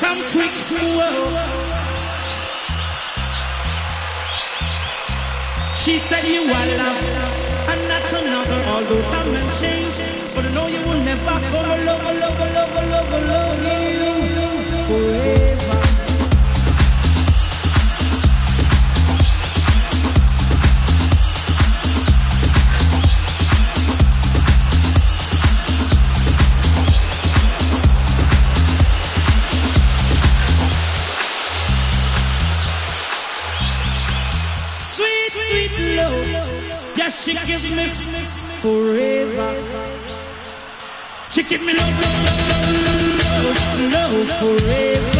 come quick, whoa. She said you are love, and that's another. Although some men change, but I know you will never go love, love, love, love, love, love, love you forever. Forever.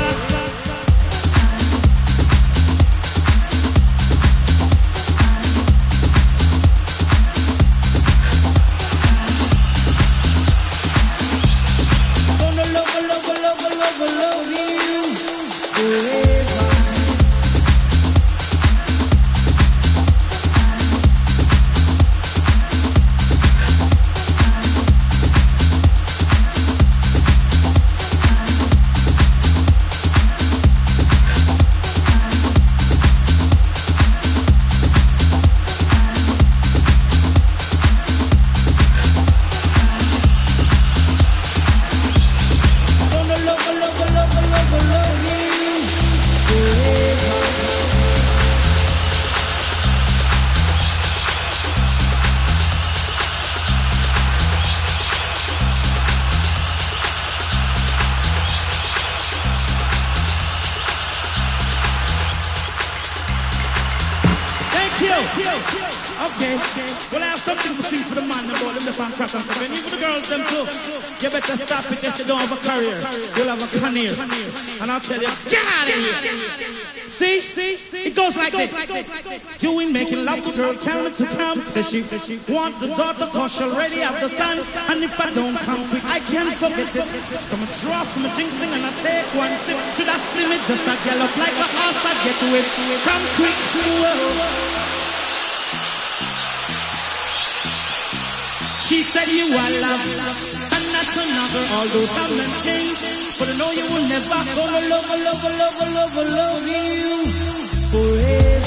She, want the daughter cause she already have the son. And if I don't come quick, I can't forget it. So come draw from a jinxing and I take one sip. Should I see me just a gallop like a horse I get with? Come quick, whoa. She said you are love, and that's another. Although some men change, but I know you will never gonna love, love, love, love, love you forever.